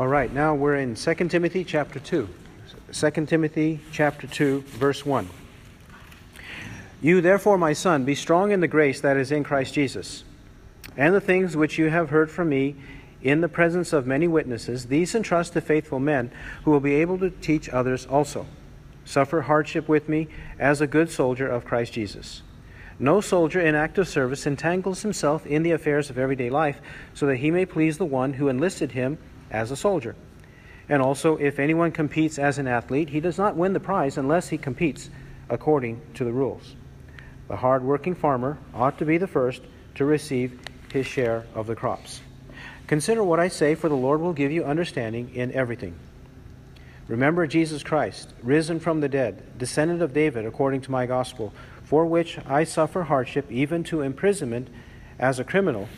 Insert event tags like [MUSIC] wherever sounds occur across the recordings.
All right, now we're in 2 Timothy chapter 2. 2 Timothy chapter 2, verse 1. You therefore, my son, be strong in the grace that is in Christ Jesus. And the things which you have heard from me in the presence of many witnesses, these entrust to faithful men who will be able to teach others also. Suffer hardship with me as a good soldier of Christ Jesus. No soldier in active service entangles himself in the affairs of everyday life so that he may please the one who enlisted him as a soldier. And also, if anyone competes as an athlete, he does not win the prize unless he competes according to the rules. The hard working farmer ought to be the first to receive his share of the crops. Consider what I say, for the Lord will give you understanding in everything. Remember Jesus Christ, risen from the dead, descendant of David according to my gospel, for which I suffer hardship, even to imprisonment as a criminal,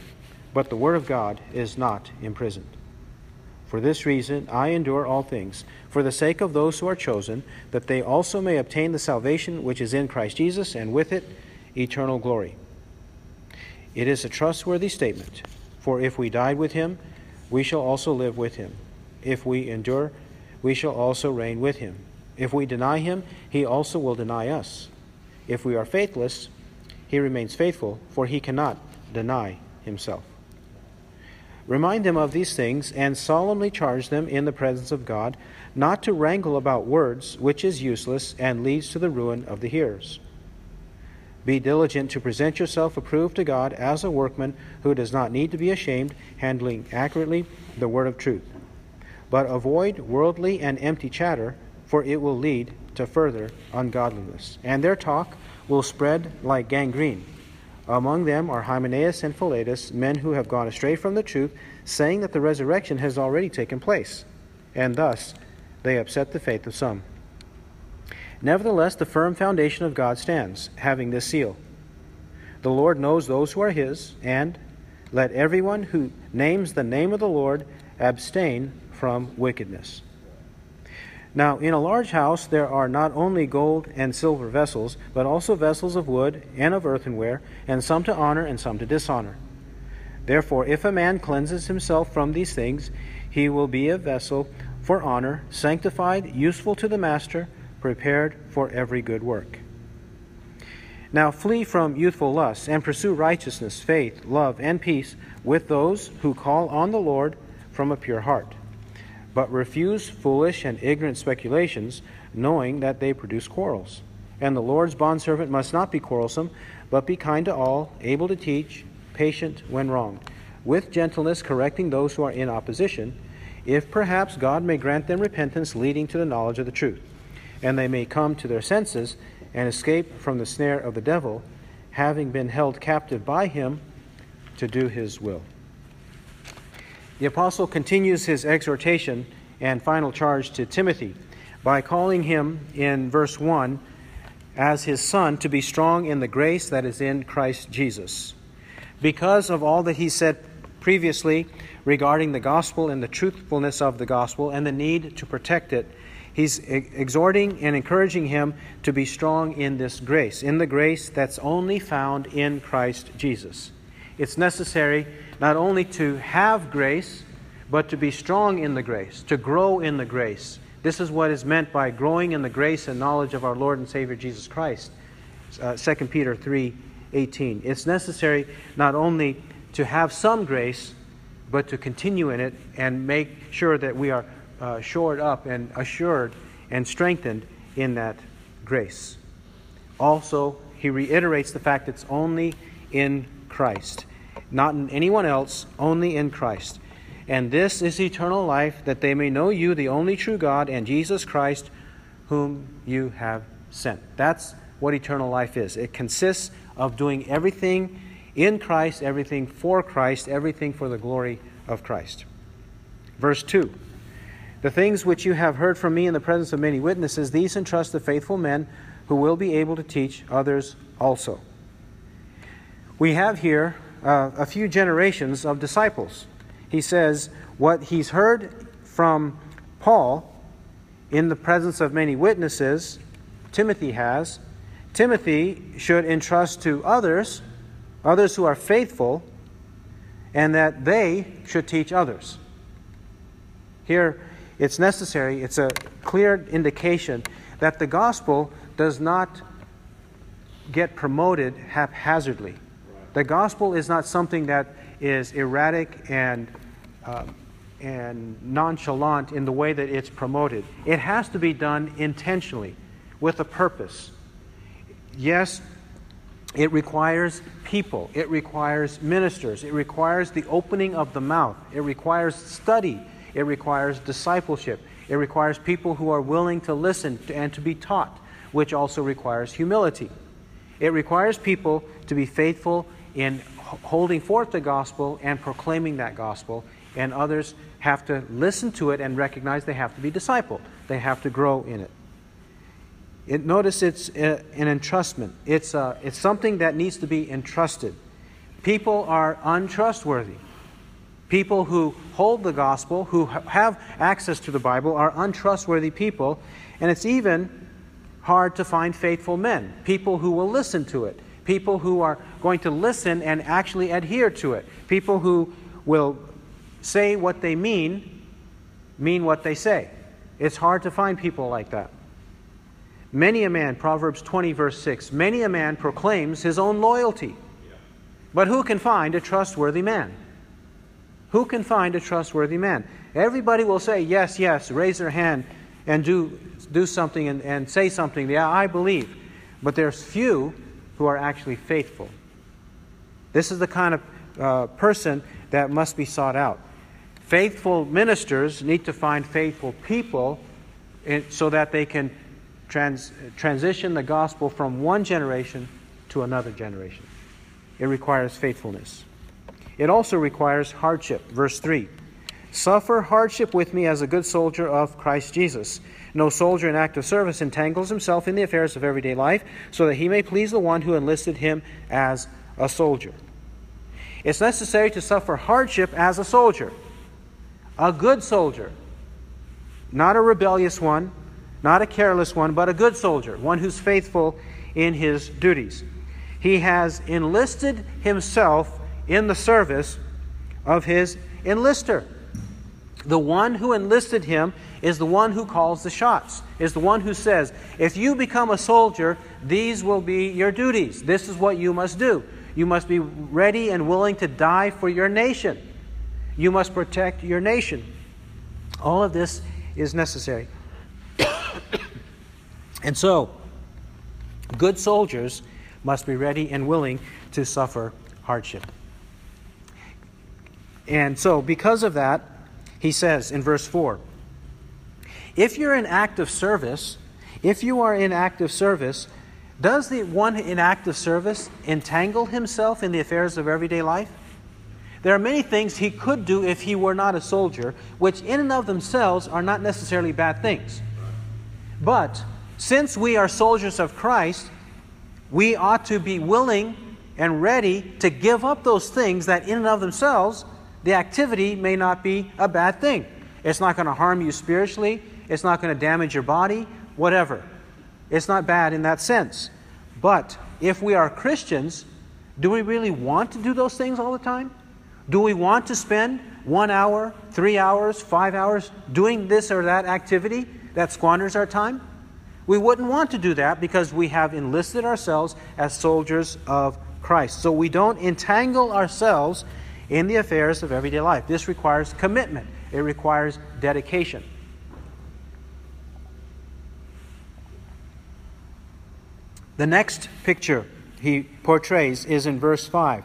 but the word of God is not imprisoned. For this reason I endure all things, for the sake of those who are chosen, that they also may obtain the salvation which is in Christ Jesus, and with it eternal glory. It is a trustworthy statement, for if we died with him, we shall also live with him. If we endure, we shall also reign with him. If we deny him, he also will deny us. If we are faithless, he remains faithful, for he cannot deny himself. Remind them of these things, and solemnly charge them in the presence of God not to wrangle about words, which is useless and leads to the ruin of the hearers. Be diligent to present yourself approved to God as a workman who does not need to be ashamed, handling accurately the word of truth. But avoid worldly and empty chatter, for it will lead to further ungodliness. And their talk will spread like gangrene. Among them are Hymenaeus and Philetus, men who have gone astray from the truth, saying that the resurrection has already taken place. And thus they upset the faith of some. Nevertheless, the firm foundation of God stands, having this seal The Lord knows those who are his, and let everyone who names the name of the Lord abstain from wickedness. Now, in a large house there are not only gold and silver vessels, but also vessels of wood and of earthenware, and some to honor and some to dishonor. Therefore, if a man cleanses himself from these things, he will be a vessel for honor, sanctified, useful to the master prepared for every good work. Now flee from youthful lusts and pursue righteousness, faith, love, and peace with those who call on the Lord from a pure heart. But refuse foolish and ignorant speculations, knowing that they produce quarrels. And the Lord's bondservant must not be quarrelsome, but be kind to all, able to teach, patient when wronged, with gentleness correcting those who are in opposition, if perhaps God may grant them repentance leading to the knowledge of the truth and they may come to their senses and escape from the snare of the devil, having been held captive by him to do his will. The apostle continues his exhortation and final charge to Timothy by calling him in verse 1 as his son to be strong in the grace that is in Christ Jesus. Because of all that he said previously regarding the gospel and the truthfulness of the gospel and the need to protect it, He's exhorting and encouraging him to be strong in this grace, in the grace that's only found in Christ Jesus. It's necessary not only to have grace, but to be strong in the grace, to grow in the grace. This is what is meant by growing in the grace and knowledge of our Lord and Savior Jesus Christ. Uh, 2 Peter 3 18. It's necessary not only to have some grace, but to continue in it and make sure that we are uh, shored up and assured and strengthened in that grace. Also, he reiterates the fact it's only in Christ, not in anyone else, only in Christ. And this is eternal life, that they may know you, the only true God, and Jesus Christ, whom you have sent. That's what eternal life is. It consists of doing everything in Christ, everything for Christ, everything for the glory of Christ. Verse 2 the things which you have heard from me in the presence of many witnesses, these entrust to faithful men who will be able to teach others also. We have here uh, a few generations of disciples. He says what he's heard from Paul in the presence of many witnesses, Timothy has. Timothy should entrust to others, others who are faithful, and that they should teach others. Here, it's necessary, it's a clear indication that the gospel does not get promoted haphazardly. The gospel is not something that is erratic and, uh, and nonchalant in the way that it's promoted. It has to be done intentionally, with a purpose. Yes, it requires people, it requires ministers, it requires the opening of the mouth, it requires study, it requires discipleship, it requires people who are willing to listen and to be taught, which also requires humility. It requires people to be faithful in holding forth the gospel and proclaiming that gospel, and others have to listen to it and recognize they have to be discipled. They have to grow in it. it notice it's a, an entrustment. It's, a, it's something that needs to be entrusted. People are untrustworthy. People who hold the gospel, who have access to the Bible, are untrustworthy people, and it's even hard to find faithful men, people who will listen to it, people who are going to listen and actually adhere to it, people who will say what they mean, mean what they say. It's hard to find people like that. Many a man, Proverbs 20, verse 6, many a man proclaims his own loyalty. But who can find a trustworthy man? Who can find a trustworthy man? Everybody will say, yes, yes, raise their hand and do do something and, and say something, yeah, I believe. But there's few who are actually faithful. This is the kind of uh, person that must be sought out. Faithful ministers need to find faithful people in, so that they can trans, transition the gospel from one generation to another generation. It requires faithfulness. It also requires hardship. Verse 3 Suffer hardship with me as a good soldier of Christ Jesus. No soldier in active service entangles himself in the affairs of everyday life so that he may please the one who enlisted him as a soldier. It's necessary to suffer hardship as a soldier, a good soldier, not a rebellious one, not a careless one, but a good soldier, one who's faithful in his duties. He has enlisted himself in the service of his enlister. The one who enlisted him is the one who calls the shots, is the one who says, If you become a soldier, these will be your duties. This is what you must do. You must be ready and willing to die for your nation. You must protect your nation. All of this is necessary. [COUGHS] and so, good soldiers must be ready and willing to suffer hardship. And so, because of that, he says in verse 4 If you're in active service, if you are in active service, does the one in active service entangle himself in the affairs of everyday life? There are many things he could do if he were not a soldier, which in and of themselves are not necessarily bad things. But since we are soldiers of Christ, we ought to be willing and ready to give up those things that in and of themselves the activity may not be a bad thing. It's not going to harm you spiritually, it's not going to damage your body, whatever. It's not bad in that sense. But if we are Christians, do we really want to do those things all the time? Do we want to spend one hour, three hours, five hours doing this or that activity that squanders our time? We wouldn't want to do that because we have enlisted ourselves as soldiers of Christ. So we don't entangle ourselves in the affairs of everyday life. This requires commitment, it requires dedication. The next picture he portrays is in verse 5.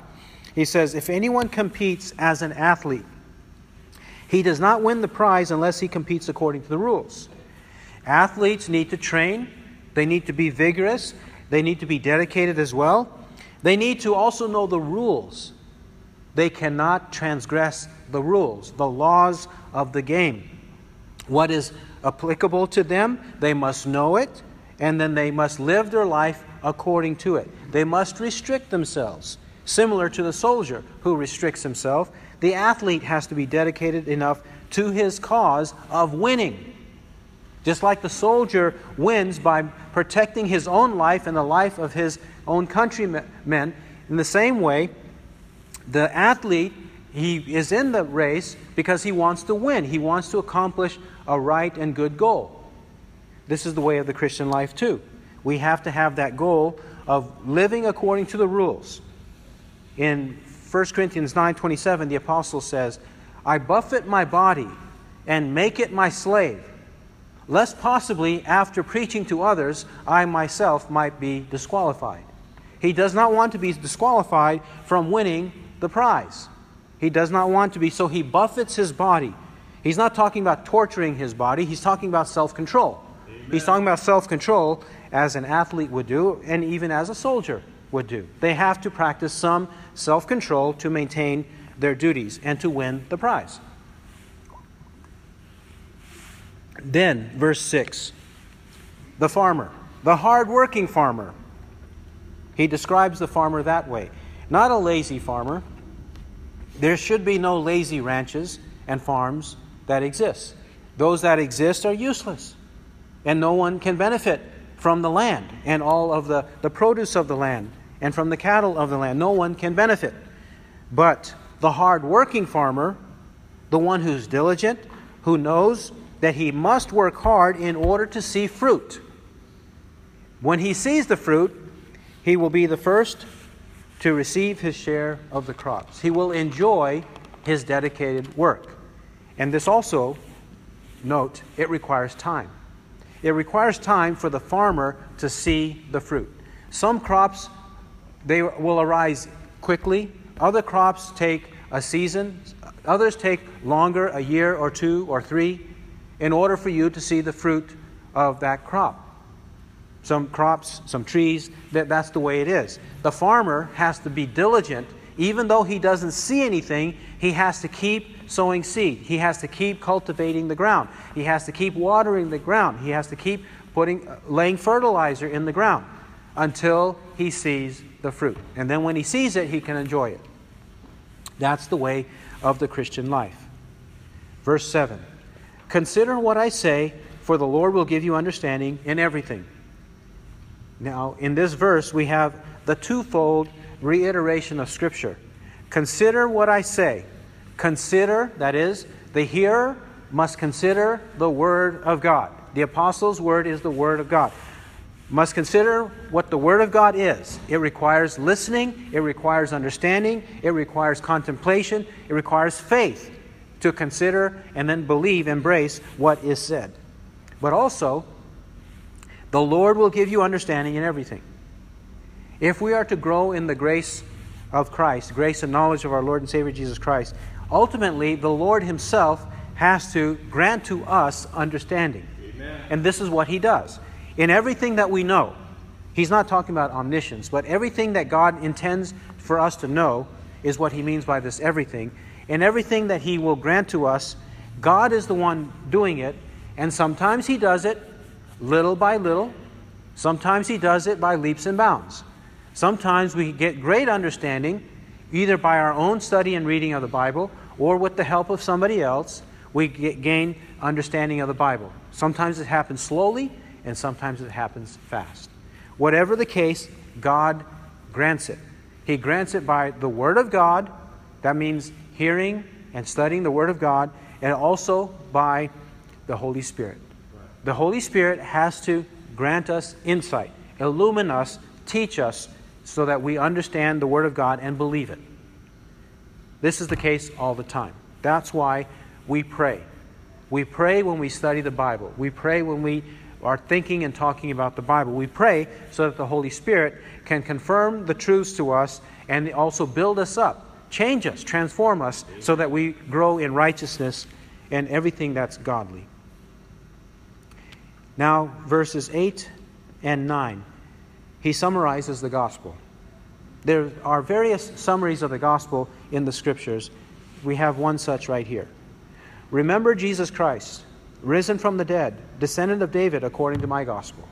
He says, If anyone competes as an athlete, he does not win the prize unless he competes according to the rules. Athletes need to train, they need to be vigorous, they need to be dedicated as well. They need to also know the rules they cannot transgress the rules, the laws of the game. What is applicable to them, they must know it, and then they must live their life according to it. They must restrict themselves. Similar to the soldier who restricts himself, the athlete has to be dedicated enough to his cause of winning. Just like the soldier wins by protecting his own life and the life of his own countrymen, in the same way, the athlete, he is in the race, because he wants to win. He wants to accomplish a right and good goal. This is the way of the Christian life, too. We have to have that goal of living according to the rules. In 1 Corinthians 9:27 the apostle says, "I buffet my body and make it my slave, lest possibly after preaching to others I myself might be disqualified." He does not want to be disqualified from winning the prize. He does not want to be, so he buffets his body. He's not talking about torturing his body, he's talking about self control. He's talking about self control as an athlete would do, and even as a soldier would do. They have to practice some self control to maintain their duties and to win the prize. Then, verse 6 the farmer, the hard working farmer. He describes the farmer that way. Not a lazy farmer. There should be no lazy ranches and farms that exist. Those that exist are useless, and no one can benefit from the land and all of the, the produce of the land and from the cattle of the land. No one can benefit. But the hard working farmer, the one who's diligent, who knows that he must work hard in order to see fruit. When he sees the fruit, he will be the first to receive his share of the crops. He will enjoy his dedicated work. And this also, note, it requires time. It requires time for the farmer to see the fruit. Some crops they will arise quickly. Other crops take a season. Others take longer, a year or two or three, in order for you to see the fruit of that crop. Some crops, some trees, that, that's the way it is. The farmer has to be diligent. Even though he doesn't see anything, he has to keep sowing seed. He has to keep cultivating the ground. He has to keep watering the ground. He has to keep putting, laying fertilizer in the ground until he sees the fruit. And then when he sees it, he can enjoy it. That's the way of the Christian life. Verse 7 Consider what I say, for the Lord will give you understanding in everything. Now, in this verse, we have the twofold reiteration of Scripture. Consider what I say. Consider, that is, the hearer must consider the Word of God. The apostles' word is the Word of God must consider what the Word of God is. It requires listening, it requires understanding, it requires contemplation, it requires faith to consider and then believe, embrace what is said. But also, the Lord will give you understanding in everything. If we are to grow in the grace of Christ, grace and knowledge of our Lord and Savior Jesus Christ, ultimately the Lord Himself has to grant to us understanding. Amen. And this is what He does. In everything that we know, he's not talking about omniscience, but everything that God intends for us to know is what he means by this everything. In everything that he will grant to us, God is the one doing it, and sometimes he does it little by little, sometimes he does it by leaps and bounds. Sometimes we get great understanding either by our own study and reading of the Bible or with the help of somebody else, we gain understanding of the Bible. Sometimes it happens slowly, and sometimes it happens fast. Whatever the case, God grants it. He grants it by the Word of God, that means hearing and studying the Word of God, and also by the Holy Spirit. The Holy Spirit has to grant us insight, illumine us, teach us, so that we understand the Word of God and believe it. This is the case all the time. That's why we pray. We pray when we study the Bible. We pray when we are thinking and talking about the Bible. We pray so that the Holy Spirit can confirm the truths to us and also build us up, change us, transform us, so that we grow in righteousness and everything that's godly. Now, verses 8 and 9, he summarizes the gospel. There are various summaries of the gospel in the scriptures. We have one such right here. Remember Jesus Christ risen from the dead, descendant of David according to my gospel.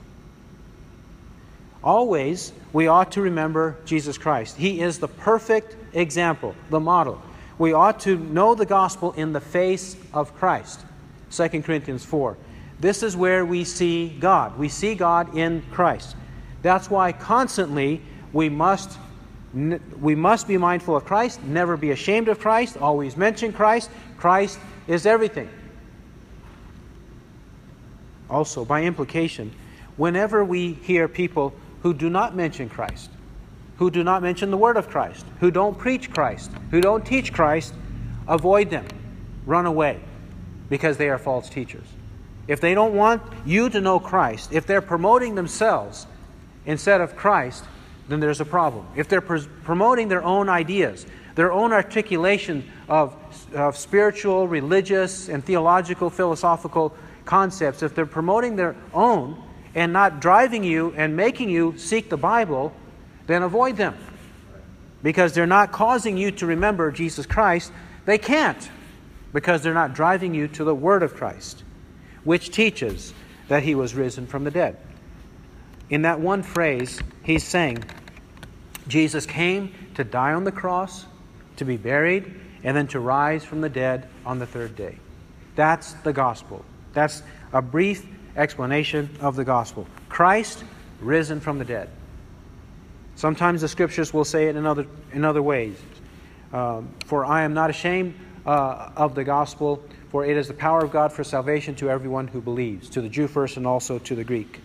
Always, we ought to remember Jesus Christ. He is the perfect example, the model. We ought to know the gospel in the face of Christ. 2 Corinthians 4. This is where we see God. We see God in Christ. That's why constantly we must we must be mindful of Christ, never be ashamed of Christ, always mention Christ, Christ is everything. Also, by implication, whenever we hear people who do not mention Christ, who do not mention the word of Christ, who don't preach Christ, who don't teach Christ, avoid them. Run away because they are false teachers. If they don't want you to know Christ, if they're promoting themselves instead of Christ, then there's a problem. If they're pr- promoting their own ideas, their own articulation of, of spiritual, religious, and theological, philosophical concepts, if they're promoting their own and not driving you and making you seek the Bible, then avoid them. Because they're not causing you to remember Jesus Christ. They can't, because they're not driving you to the Word of Christ, which teaches that He was risen from the dead. In that one phrase, He's saying, Jesus came to die on the cross, to be buried, and then to rise from the dead on the third day. That's the gospel. That's a brief explanation of the gospel. Christ risen from the dead. Sometimes the scriptures will say it in other, in other ways. Um, for I am not ashamed uh, of the gospel, for it is the power of God for salvation to everyone who believes, to the Jew first and also to the Greek.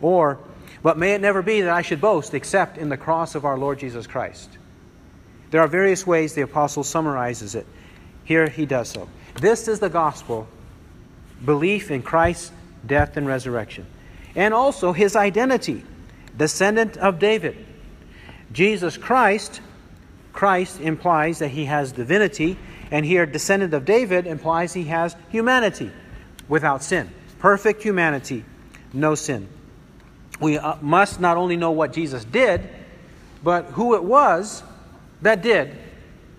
Or, but may it never be that I should boast except in the cross of our Lord Jesus Christ. There are various ways the apostle summarizes it. Here he does so. This is the gospel belief in Christ's death and resurrection, and also his identity, descendant of David. Jesus Christ, Christ implies that he has divinity, and here, descendant of David implies he has humanity without sin. Perfect humanity, no sin. We uh, must not only know what Jesus did, but who it was that did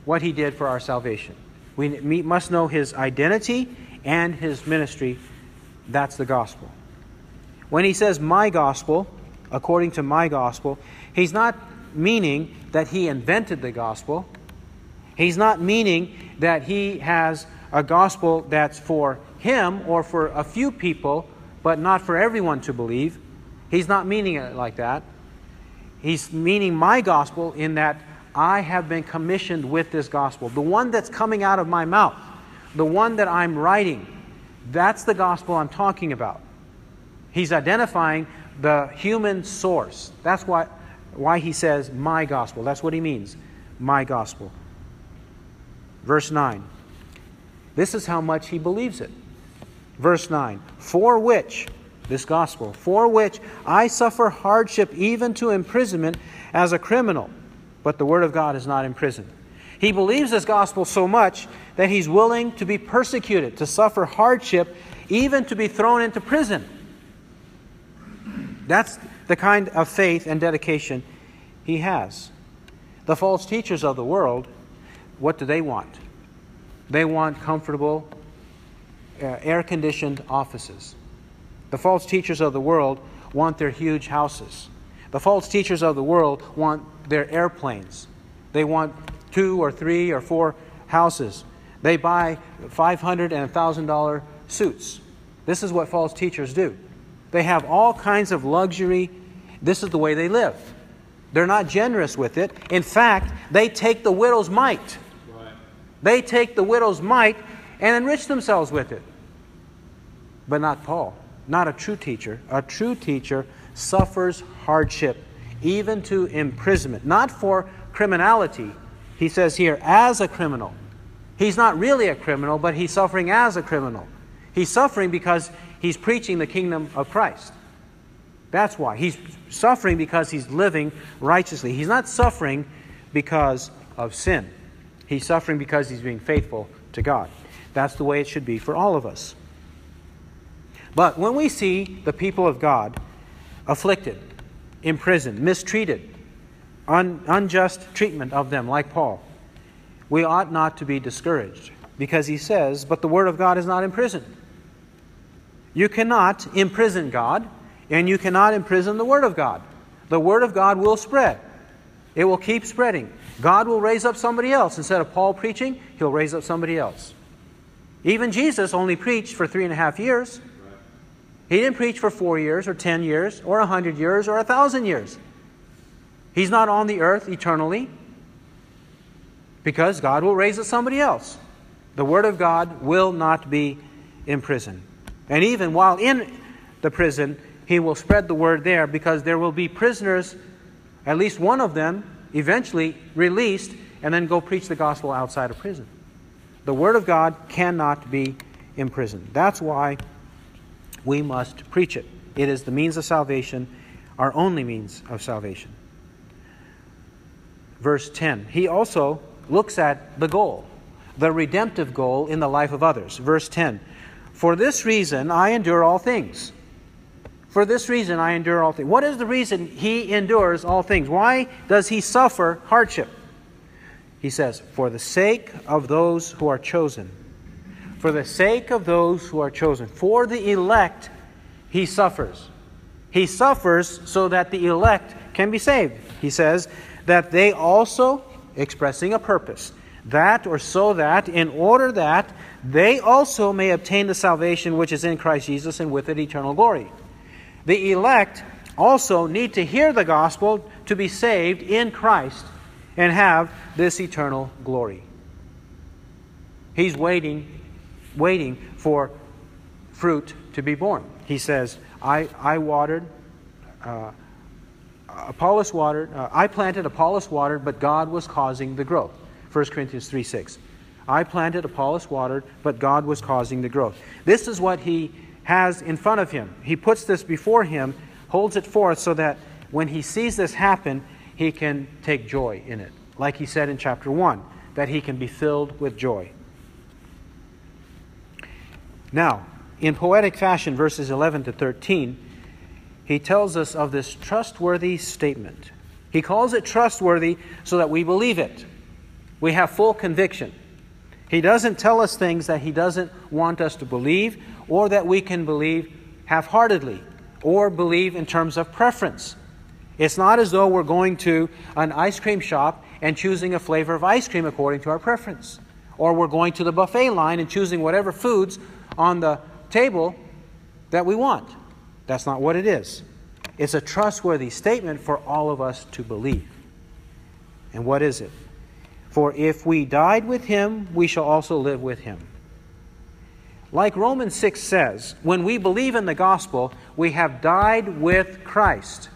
what he did for our salvation. We must know his identity and his ministry. That's the gospel. When he says my gospel, according to my gospel, he's not meaning that he invented the gospel. He's not meaning that he has a gospel that's for him or for a few people, but not for everyone to believe. He's not meaning it like that. He's meaning my gospel in that I have been commissioned with this gospel. The one that's coming out of my mouth, the one that I'm writing, that's the gospel I'm talking about. He's identifying the human source. That's why, why he says, my gospel. That's what he means, my gospel. Verse 9. This is how much he believes it. Verse 9. For which, this gospel, for which I suffer hardship even to imprisonment as a criminal, but the word of God is not imprisoned. He believes this gospel so much that he's willing to be persecuted, to suffer hardship, even to be thrown into prison. That's the kind of faith and dedication he has. The false teachers of the world, what do they want? They want comfortable, uh, air conditioned offices. The false teachers of the world want their huge houses. The false teachers of the world want their airplanes. They want two or three or four houses. They buy 500 and $1,000 suits. This is what false teachers do. They have all kinds of luxury. This is the way they live. They're not generous with it. In fact, they take the widow's mite. They take the widow's mite and enrich themselves with it. But not Paul, not a true teacher. A true teacher suffers hardship, even to imprisonment, not for criminality. He says here, as a criminal. He's not really a criminal, but he's suffering as a criminal. He's suffering because he's preaching the kingdom of Christ. That's why. He's suffering because he's living righteously. He's not suffering because of sin. He's suffering because he's being faithful to God. That's the way it should be for all of us. But when we see the people of God afflicted, imprisoned, mistreated, un- unjust treatment of them, like Paul, we ought not to be discouraged because he says, But the word of God is not imprisoned. You cannot imprison God, and you cannot imprison the word of God. The word of God will spread, it will keep spreading. God will raise up somebody else. Instead of Paul preaching, he'll raise up somebody else. Even Jesus only preached for three and a half years. He didn't preach for four years, or ten years, or a hundred years, or a thousand years. He's not on the earth eternally because God will raise up somebody else. The Word of God will not be imprisoned. And even while in the prison, he will spread the word there because there will be prisoners, at least one of them, eventually released and then go preach the gospel outside of prison. The Word of God cannot be imprisoned. That's why we must preach it. It is the means of salvation, our only means of salvation. Verse 10. He also looks at the goal, the redemptive goal in the life of others. Verse 10. For this reason I endure all things. For this reason I endure all things. What is the reason he endures all things? Why does he suffer hardship? He says, For the sake of those who are chosen. For the sake of those who are chosen. For the elect, he suffers. He suffers so that the elect can be saved. He says that they also, expressing a purpose, that or so that, in order that they also may obtain the salvation which is in Christ Jesus and with it eternal glory. The elect also need to hear the gospel to be saved in Christ and have this eternal glory. He's waiting, waiting for fruit to be born. He says, I, I watered, uh, Apollos watered, uh, I planted, Apollos watered, but God was causing the growth. 1 Corinthians 3 6. I planted, Apollos watered, but God was causing the growth. This is what he has in front of him. He puts this before him, holds it forth so that when he sees this happen, he can take joy in it. Like he said in chapter 1, that he can be filled with joy. Now, in poetic fashion, verses 11 to 13, he tells us of this trustworthy statement. He calls it trustworthy so that we believe it. We have full conviction. He doesn't tell us things that he doesn't want us to believe or that we can believe half heartedly or believe in terms of preference. It's not as though we're going to an ice cream shop and choosing a flavor of ice cream according to our preference. Or we're going to the buffet line and choosing whatever foods on the table that we want. That's not what it is. It's a trustworthy statement for all of us to believe. And what is it? For if we died with him, we shall also live with him. Like Romans 6 says, when we believe in the gospel, we have died with Christ.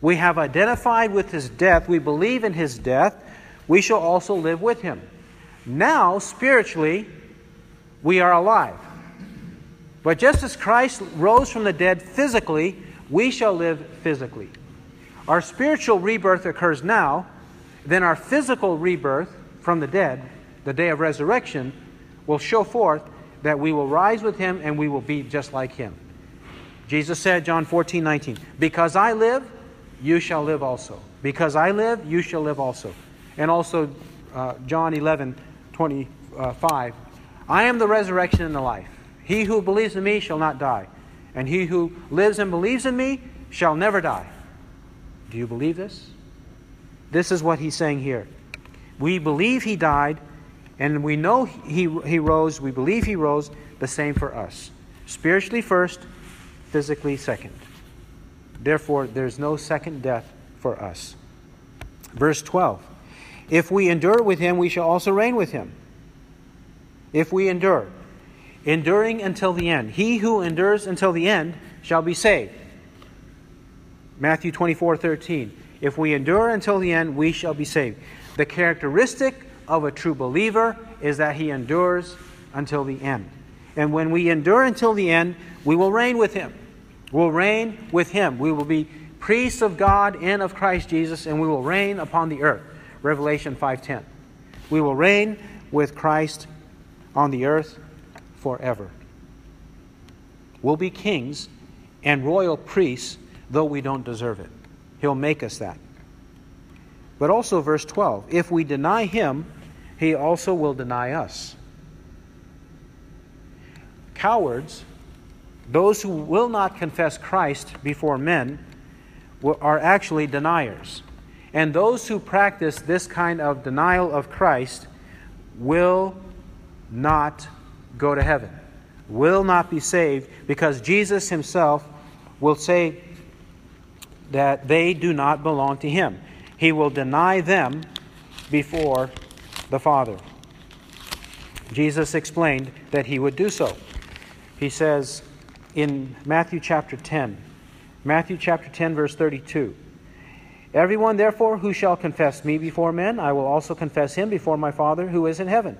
We have identified with his death. We believe in his death. We shall also live with him. Now, spiritually, we are alive. But just as Christ rose from the dead physically, we shall live physically. Our spiritual rebirth occurs now, then our physical rebirth from the dead, the day of resurrection, will show forth that we will rise with him and we will be just like him. Jesus said, John 14, 19, Because I live, you shall live also. Because I live, you shall live also. And also uh, John 11, 25, I am the resurrection and the life. He who believes in me shall not die, and he who lives and believes in me shall never die. Do you believe this? This is what he's saying here. We believe he died, and we know he, he rose. We believe he rose. The same for us. Spiritually first, physically second. Therefore, there's no second death for us. Verse 12 If we endure with him, we shall also reign with him. If we endure, enduring until the end. He who endures until the end shall be saved. Matthew 24 13. If we endure until the end, we shall be saved. The characteristic of a true believer is that he endures until the end. And when we endure until the end, we will reign with him. We'll reign with him. We will be priests of God and of Christ Jesus, and we will reign upon the earth. Revelation 5:10. We will reign with Christ on the earth forever. We'll be kings and royal priests, though we don't deserve it. He'll make us that. But also, verse 12 if we deny him, he also will deny us. Cowards those who will not confess Christ before men are actually deniers. And those who practice this kind of denial of Christ will not go to heaven, will not be saved, because Jesus himself will say that they do not belong to him. He will deny them before the Father. Jesus explained that he would do so. He says in Matthew chapter 10, Matthew chapter 10, verse 32. Everyone, therefore, who shall confess me before men, I will also confess him before my Father who is in heaven.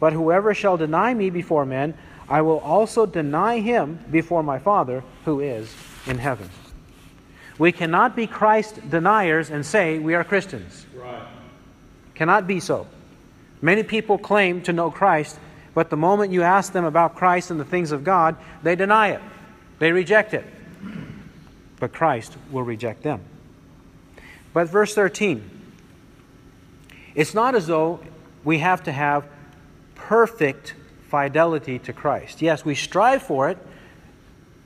But whoever shall deny me before men, I will also deny him before my Father who is in heaven. We cannot be Christ deniers and say we are Christians. Right. Cannot be so. Many people claim to know Christ, but the moment you ask them about Christ and the things of God, they deny it. They reject it. But Christ will reject them. But verse 13 it's not as though we have to have perfect fidelity to Christ. Yes, we strive for it.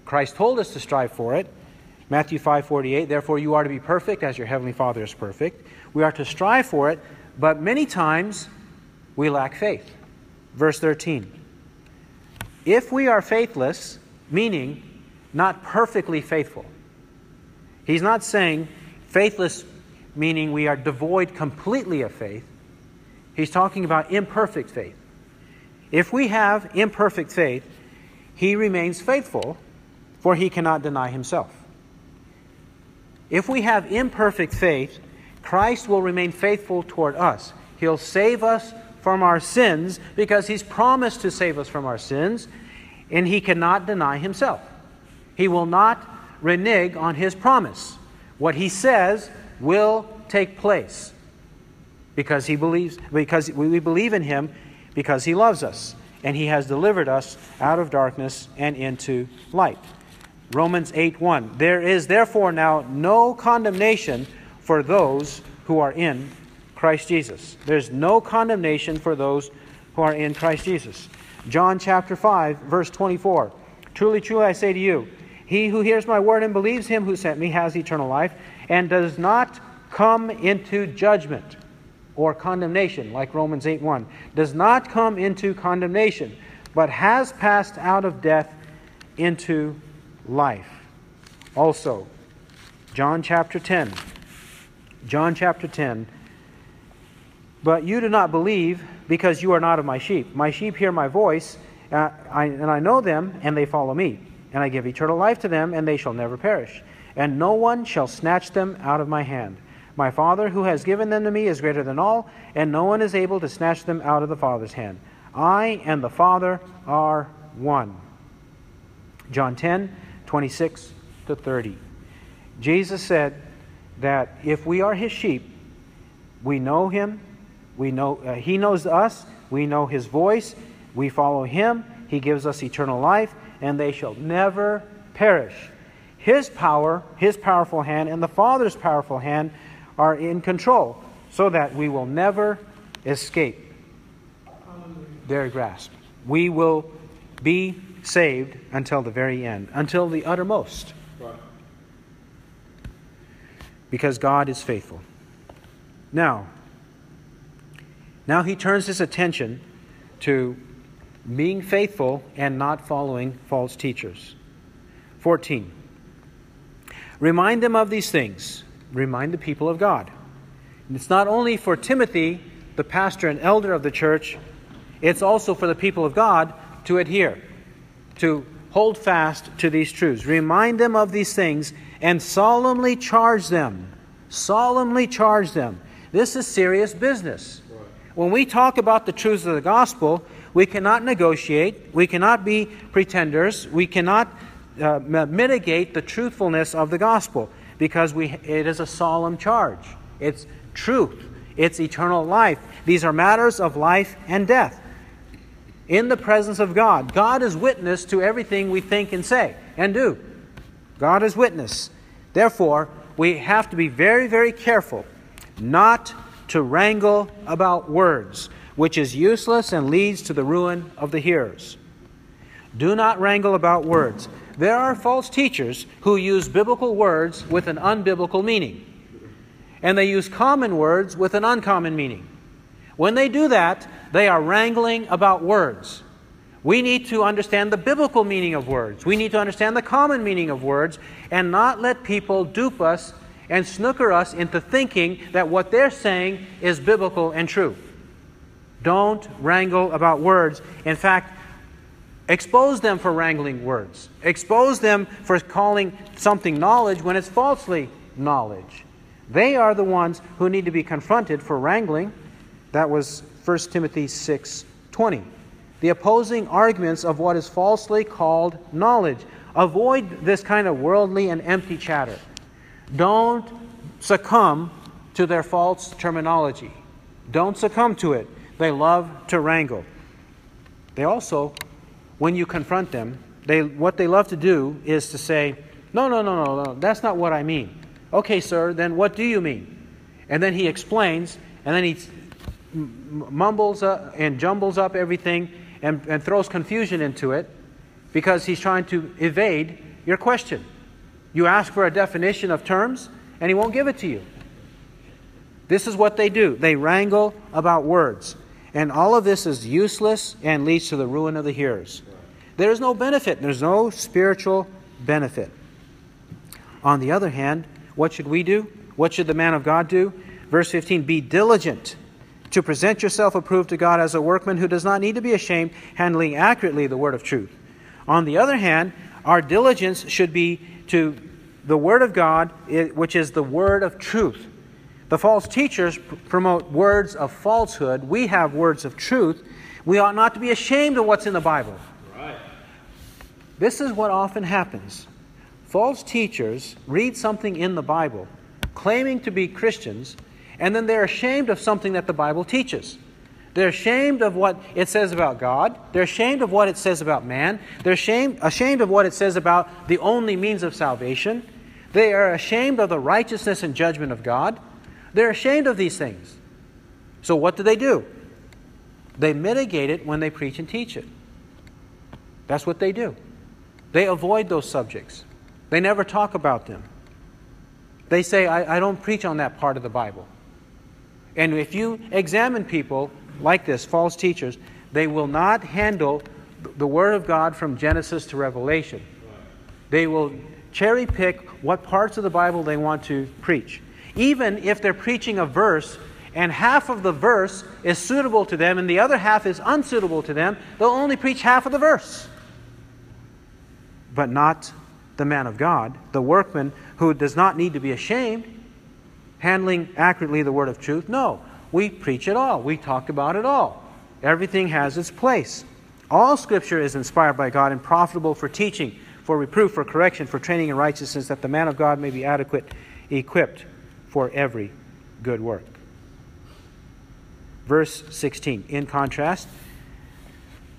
Christ told us to strive for it. Matthew 5:48, therefore you are to be perfect as your heavenly Father is perfect. We are to strive for it, but many times we lack faith. Verse 13. If we are faithless, meaning not perfectly faithful. He's not saying faithless meaning we are devoid completely of faith. He's talking about imperfect faith. If we have imperfect faith, he remains faithful, for he cannot deny himself. If we have imperfect faith, Christ will remain faithful toward us. He'll save us from our sins because he's promised to save us from our sins, and he cannot deny himself. He will not renege on his promise. What he says will take place because he believes because we believe in him because he loves us and he has delivered us out of darkness and into light. Romans 8 1. There is therefore now no condemnation for those who are in Christ Jesus. There's no condemnation for those who are in Christ Jesus. John chapter 5, verse 24. Truly, truly, I say to you, he who hears my word and believes him who sent me has eternal life and does not come into judgment or condemnation, like Romans 8 1, does not come into condemnation, but has passed out of death into life. Also, John chapter 10. John chapter 10. But you do not believe because you are not of my sheep. My sheep hear my voice, uh, I, and I know them, and they follow me. And I give eternal life to them, and they shall never perish. And no one shall snatch them out of my hand. My Father, who has given them to me, is greater than all, and no one is able to snatch them out of the Father's hand. I and the Father are one. John 10, 26 to 30. Jesus said that if we are his sheep, we know him, we know uh, he knows us, we know his voice, we follow him, he gives us eternal life, and they shall never perish. His power, his powerful hand, and the Father's powerful hand are in control so that we will never escape their grasp. We will be saved until the very end, until the uttermost. Because God is faithful. Now, now he turns his attention to being faithful and not following false teachers. 14. Remind them of these things remind the people of God. And it's not only for Timothy, the pastor and elder of the church, it's also for the people of God to adhere, to hold fast to these truths. Remind them of these things and solemnly charge them. Solemnly charge them. This is serious business. When we talk about the truths of the gospel, we cannot negotiate, we cannot be pretenders, we cannot uh, mitigate the truthfulness of the gospel because we, it is a solemn charge. It's truth, it's eternal life. These are matters of life and death. In the presence of God, God is witness to everything we think and say and do. God is witness. Therefore, we have to be very, very careful not to wrangle about words, which is useless and leads to the ruin of the hearers. Do not wrangle about words. There are false teachers who use biblical words with an unbiblical meaning, and they use common words with an uncommon meaning. When they do that, they are wrangling about words. We need to understand the biblical meaning of words. We need to understand the common meaning of words and not let people dupe us and snooker us into thinking that what they're saying is biblical and true. Don't wrangle about words. In fact, expose them for wrangling words. Expose them for calling something knowledge when it's falsely knowledge. They are the ones who need to be confronted for wrangling. That was 1 Timothy 6:20. The opposing arguments of what is falsely called knowledge. Avoid this kind of worldly and empty chatter. Don't succumb to their false terminology. Don't succumb to it. They love to wrangle. They also, when you confront them, they, what they love to do is to say, No, no, no, no, no, that's not what I mean. Okay, sir, then what do you mean? And then he explains, and then he mumbles and jumbles up everything and, and throws confusion into it because he's trying to evade your question. You ask for a definition of terms, and he won't give it to you. This is what they do they wrangle about words. And all of this is useless and leads to the ruin of the hearers. There is no benefit, there's no spiritual benefit. On the other hand, what should we do? What should the man of God do? Verse 15 Be diligent to present yourself approved to God as a workman who does not need to be ashamed, handling accurately the word of truth. On the other hand, our diligence should be to the word of God, which is the word of truth. The false teachers promote words of falsehood. We have words of truth. We ought not to be ashamed of what's in the Bible. Right. This is what often happens. False teachers read something in the Bible, claiming to be Christians, and then they're ashamed of something that the Bible teaches. They're ashamed of what it says about God. They're ashamed of what it says about man. They're ashamed, ashamed of what it says about the only means of salvation. They are ashamed of the righteousness and judgment of God. They're ashamed of these things. So, what do they do? They mitigate it when they preach and teach it. That's what they do. They avoid those subjects, they never talk about them. They say, I, I don't preach on that part of the Bible. And if you examine people like this, false teachers, they will not handle the Word of God from Genesis to Revelation. They will cherry pick what parts of the Bible they want to preach even if they're preaching a verse and half of the verse is suitable to them and the other half is unsuitable to them, they'll only preach half of the verse. But not the man of God, the workman who does not need to be ashamed, handling accurately the word of truth. No, we preach it all, we talk about it all. Everything has its place. All scripture is inspired by God and profitable for teaching, for reproof, for correction, for training in righteousness, that the man of God may be adequate, equipped for every good work. Verse 16, in contrast,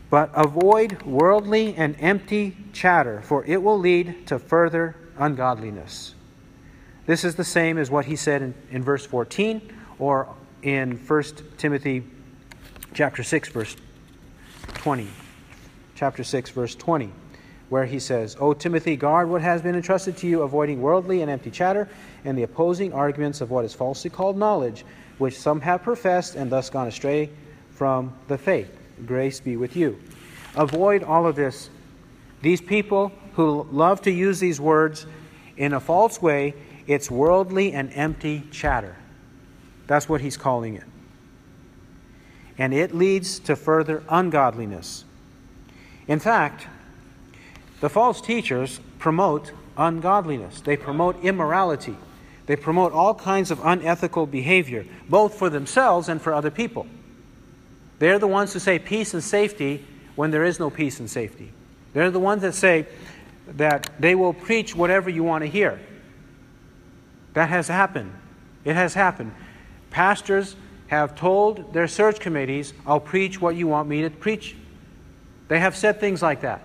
but avoid worldly and empty chatter, for it will lead to further ungodliness. This is the same as what he said in, in verse 14 or in 1 Timothy chapter 6 verse 20. Chapter 6 verse 20 where he says, O Timothy, guard what has been entrusted to you, avoiding worldly and empty chatter and the opposing arguments of what is falsely called knowledge, which some have professed and thus gone astray from the faith. Grace be with you. Avoid all of this. These people who love to use these words in a false way, it's worldly and empty chatter. That's what he's calling it. And it leads to further ungodliness. In fact, the false teachers promote ungodliness, they promote immorality, they promote all kinds of unethical behavior, both for themselves and for other people. They're the ones who say peace and safety when there is no peace and safety. They're the ones that say that they will preach whatever you want to hear. That has happened. It has happened. Pastors have told their search committees, I'll preach what you want me to preach. They have said things like that.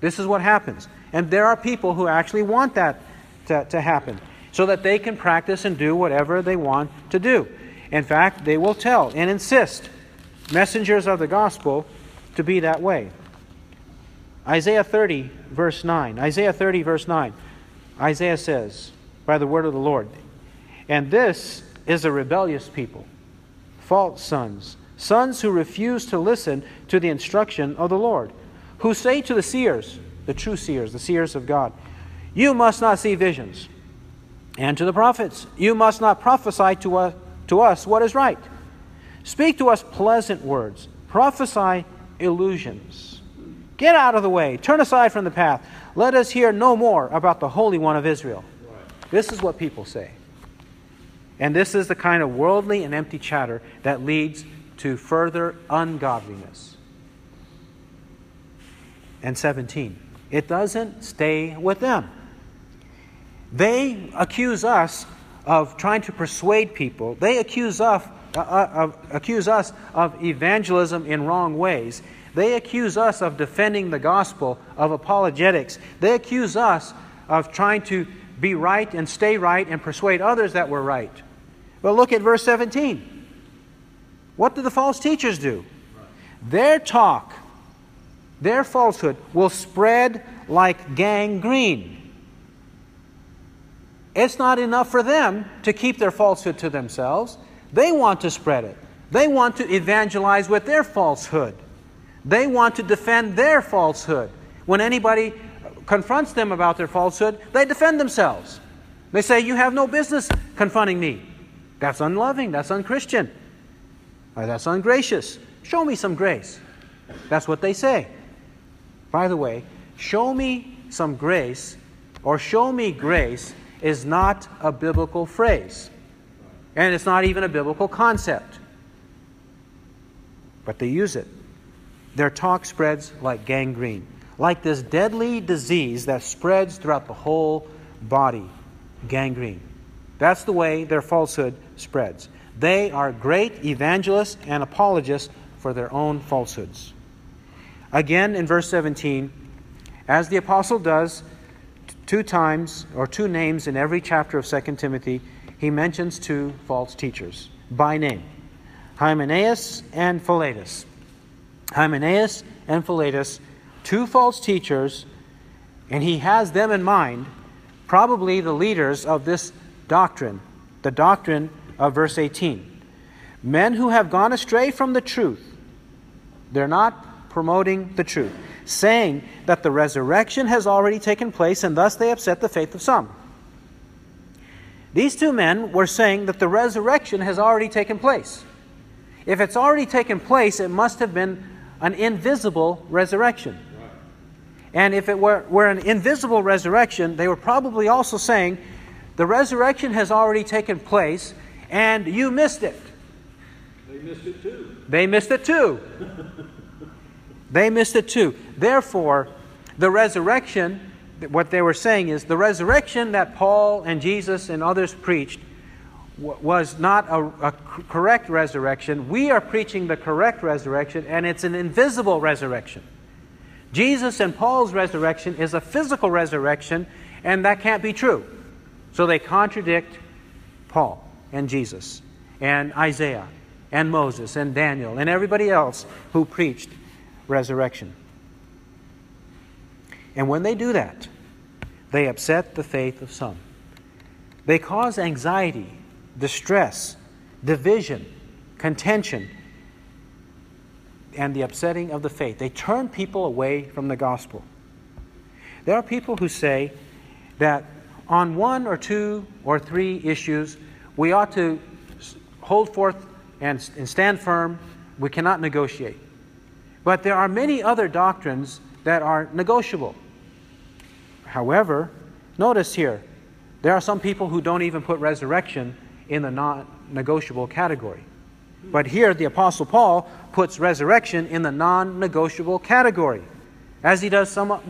This is what happens. And there are people who actually want that to, to happen so that they can practice and do whatever they want to do. In fact, they will tell and insist, messengers of the gospel, to be that way. Isaiah 30, verse 9. Isaiah 30, verse 9. Isaiah says, by the word of the Lord, and this is a rebellious people, false sons, sons who refuse to listen to the instruction of the Lord who say to the seers, the true seers, the seers of God, You must not see visions. And to the prophets, You must not prophesy to us, to us what is right. Speak to us pleasant words. Prophesy illusions. Get out of the way. Turn aside from the path. Let us hear no more about the Holy One of Israel. This is what people say. And this is the kind of worldly and empty chatter that leads to further ungodliness. And 17, it doesn't stay with them. They accuse us of trying to persuade people. They accuse us, uh, uh, accuse us of evangelism in wrong ways. They accuse us of defending the gospel, of apologetics. They accuse us of trying to be right and stay right and persuade others that we're right. But look at verse 17. What do the false teachers do? Their talk, their falsehood, will spread like gangrene. It's not enough for them to keep their falsehood to themselves. They want to spread it. They want to evangelize with their falsehood. They want to defend their falsehood. When anybody confronts them about their falsehood, they defend themselves. They say, You have no business confronting me. That's unloving. That's unchristian. That's ungracious. Show me some grace. That's what they say. By the way, show me some grace or show me grace is not a biblical phrase. And it's not even a biblical concept. But they use it. Their talk spreads like gangrene, like this deadly disease that spreads throughout the whole body. Gangrene. That's the way their falsehood spreads. They are great evangelists and apologists for their own falsehoods. Again, in verse 17, as the apostle does two times or two names in every chapter of 2 Timothy, he mentions two false teachers by name Hymenaeus and Philetus. Hymenaeus and Philetus, two false teachers, and he has them in mind, probably the leaders of this doctrine, the doctrine of verse 18. Men who have gone astray from the truth, they're not promoting the truth, saying that the resurrection has already taken place, and thus they upset the faith of some. These two men were saying that the resurrection has already taken place. If it's already taken place, it must have been an invisible resurrection. And if it were, were an invisible resurrection, they were probably also saying the resurrection has already taken place and you missed it. They missed it too. They missed it too. [LAUGHS] they missed it too. Therefore, the resurrection, what they were saying is the resurrection that Paul and Jesus and others preached was not a, a, correct resurrection. We are preaching the correct resurrection, and it's an invisible resurrection. Jesus and Paul's resurrection is a physical resurrection, and that can't be true. So they contradict Paul and Jesus and Isaiah and Moses and Daniel and everybody else who preached resurrection. And when they do that, they upset the faith of some. They cause anxiety distress, division, contention, and the upsetting of the faith. They turn people away from the gospel. There are people who say that on one or two or three issues, we ought to hold forth and, and stand firm. We cannot negotiate. But there are many other doctrines that are negotiable. However, notice here, there are some people who don't even put resurrection in the non negotiable category. But here, the Apostle Paul puts resurrection in the non negotiable category, as he does some,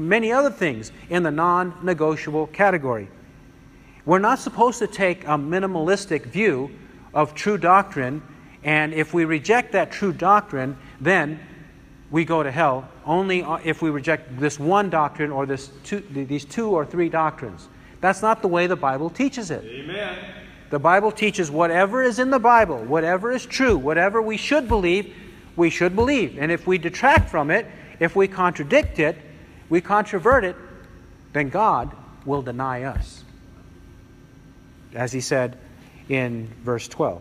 many other things in the non negotiable category. We're not supposed to take a minimalistic view of true doctrine, and if we reject that true doctrine, then we go to hell only if we reject this one doctrine or this two, these two or three doctrines. That's not the way the Bible teaches it. Amen. The Bible teaches whatever is in the Bible, whatever is true, whatever we should believe, we should believe. And if we detract from it, if we contradict it, we controvert it, then God will deny us. As he said in verse 12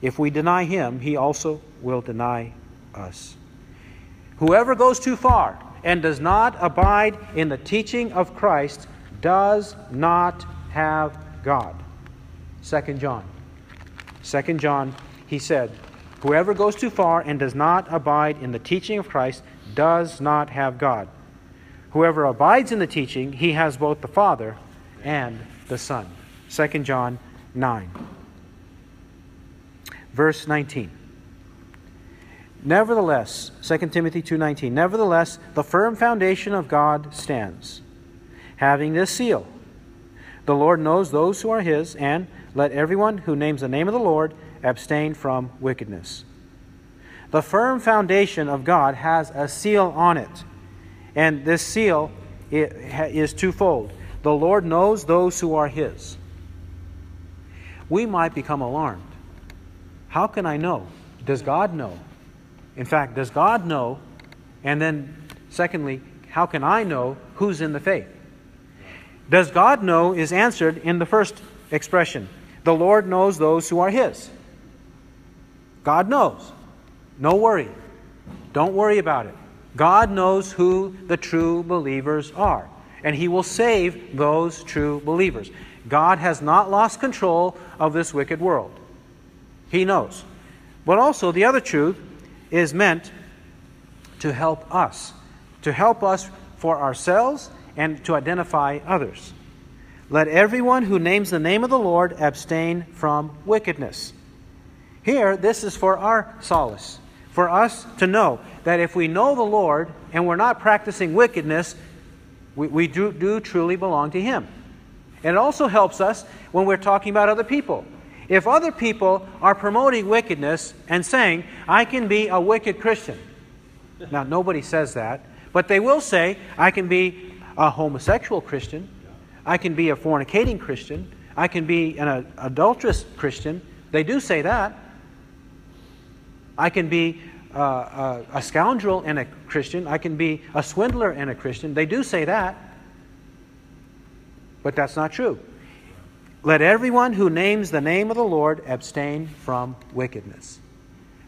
If we deny him, he also will deny us. Whoever goes too far and does not abide in the teaching of Christ does not have God. 2 John. 2 John, he said, Whoever goes too far and does not abide in the teaching of Christ does not have God. Whoever abides in the teaching, he has both the Father and the Son. 2 John 9. Verse 19. Nevertheless, 2 Timothy 2:19. Nevertheless, the firm foundation of God stands, having this seal. The Lord knows those who are his, and let everyone who names the name of the Lord abstain from wickedness. The firm foundation of God has a seal on it, and this seal is twofold. The Lord knows those who are his. We might become alarmed. How can I know? Does God know? In fact, does God know? And then, secondly, how can I know who's in the faith? Does God know is answered in the first expression. The Lord knows those who are His. God knows. No worry. Don't worry about it. God knows who the true believers are, and He will save those true believers. God has not lost control of this wicked world. He knows. But also, the other truth is meant to help us, to help us for ourselves and to identify others. Let everyone who names the name of the Lord abstain from wickedness. Here, this is for our solace, for us to know that if we know the Lord and we're not practicing wickedness, we, we do, do truly belong to Him. And it also helps us when we're talking about other people. If other people are promoting wickedness and saying, I can be a wicked Christian, now nobody says that, but they will say, I can be a homosexual Christian, I can be a fornicating Christian, I can be an adulterous Christian. They do say that. I can be uh, a, a scoundrel and a Christian. I can be a swindler and a Christian. They do say that. But that's not true. Let everyone who names the name of the Lord abstain from wickedness.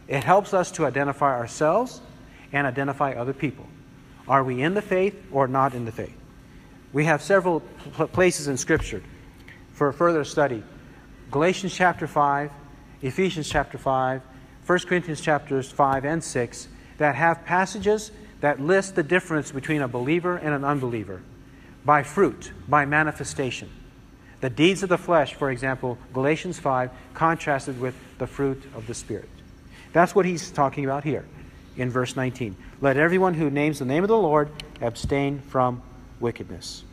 It helps us to identify ourselves and identify other people. Are we in the faith or not in the faith? We have several places in Scripture for further study Galatians chapter 5, Ephesians chapter 5, 1 Corinthians chapters 5 and 6 that have passages that list the difference between a believer and an unbeliever by fruit, by manifestation. The deeds of the flesh, for example, Galatians 5, contrasted with the fruit of the Spirit. That's what he's talking about here in verse 19. Let everyone who names the name of the Lord abstain from wickedness.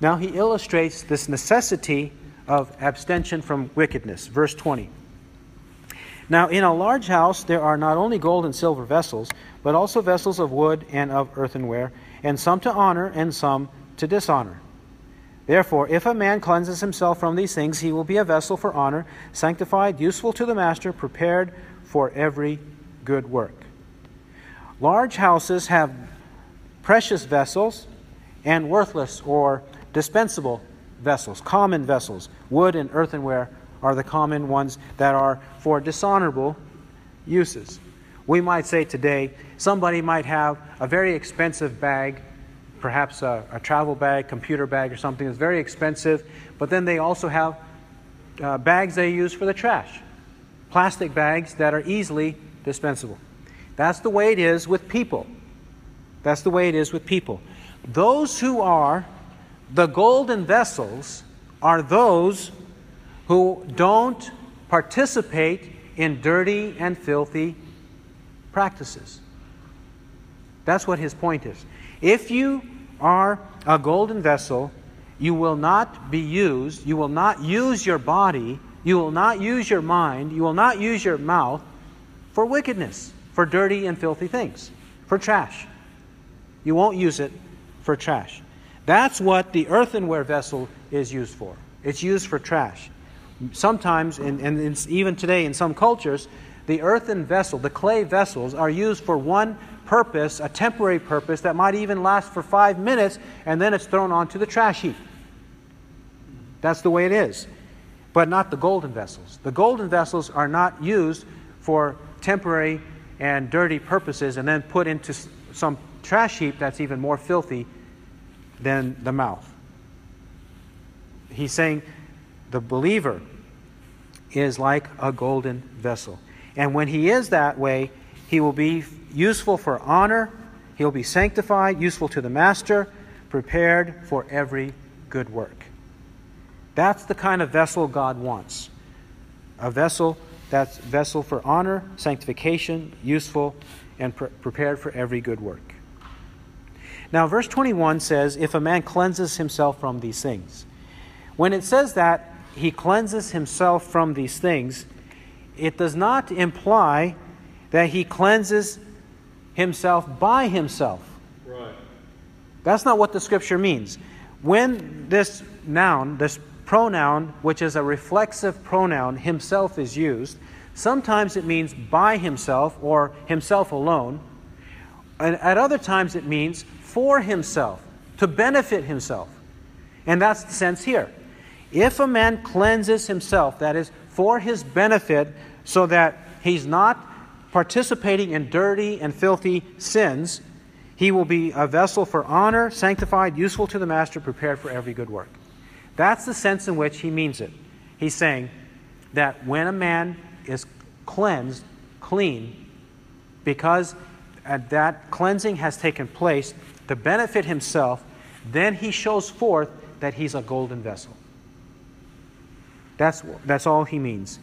Now he illustrates this necessity of abstention from wickedness. Verse 20. Now, in a large house there are not only gold and silver vessels, but also vessels of wood and of earthenware, and some to honor and some to dishonor. Therefore, if a man cleanses himself from these things, he will be a vessel for honor, sanctified, useful to the master, prepared for every good work. Large houses have precious vessels and worthless or dispensable vessels, common vessels. Wood and earthenware are the common ones that are for dishonorable uses. We might say today somebody might have a very expensive bag perhaps a, a, travel bag, computer bag, or something that's very expensive, but then they also have uh, bags they use for the trash, plastic bags that are easily dispensable. That's the way it is with people. That's the way it is with people. Those who are the golden vessels are those who don't participate in dirty and filthy practices. That's what his point is. If you are a golden vessel, you will not be used, you will not use your body, you will not use your mind, you will not use your mouth for wickedness, for dirty and filthy things, for trash. You won't use it for trash. That's what the earthenware vessel is used for. It's used for trash. Sometimes, and, and even today in some cultures, the earthen vessel, the clay vessels, are used for one purpose, a temporary purpose that might even last for five minutes, and then it's thrown onto the trash heap. That's the way it is. But not the golden vessels. The golden vessels are not used for temporary and dirty purposes and then put into some trash heap that's even more filthy than the mouth. He's saying the believer is like a golden vessel. And when he is that way, he will be useful for honor, he'll be sanctified, useful to the master, prepared for every good work. That's the kind of vessel God wants. A vessel that's vessel for honor, sanctification, useful, and pre- prepared for every good work. Now, verse 21 says, If a man cleanses himself from these things. When it says that he cleanses himself from these things, it does not imply that he cleanses himself by himself. Right. That's not what the scripture means. When this noun, this pronoun, which is a reflexive pronoun, himself is used, sometimes it means by himself or himself alone. And at other times it means for himself, to benefit himself. And that's the sense here. If a man cleanses himself, that is, for his benefit, so that he's not participating in dirty and filthy sins, he will be a vessel for honor, sanctified, useful to the master, prepared for every good work. That's the sense in which he means it. He's saying that when a man is cleansed, clean, because uh, that cleansing has taken place to benefit himself, then he shows forth that he's a golden vessel. That's, that's all he means.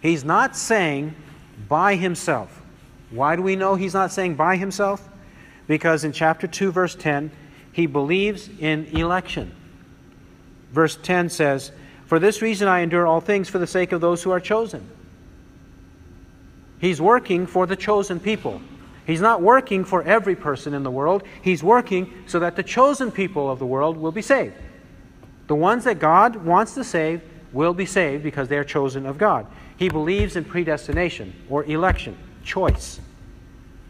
He's not saying by himself. Why do we know he's not saying by himself? Because in chapter 2, verse 10, he believes in election. Verse 10 says, For this reason I endure all things for the sake of those who are chosen. He's working for the chosen people. He's not working for every person in the world. He's working so that the chosen people of the world will be saved. The ones that God wants to save will be saved because they are chosen of God. He believes in predestination or election, choice,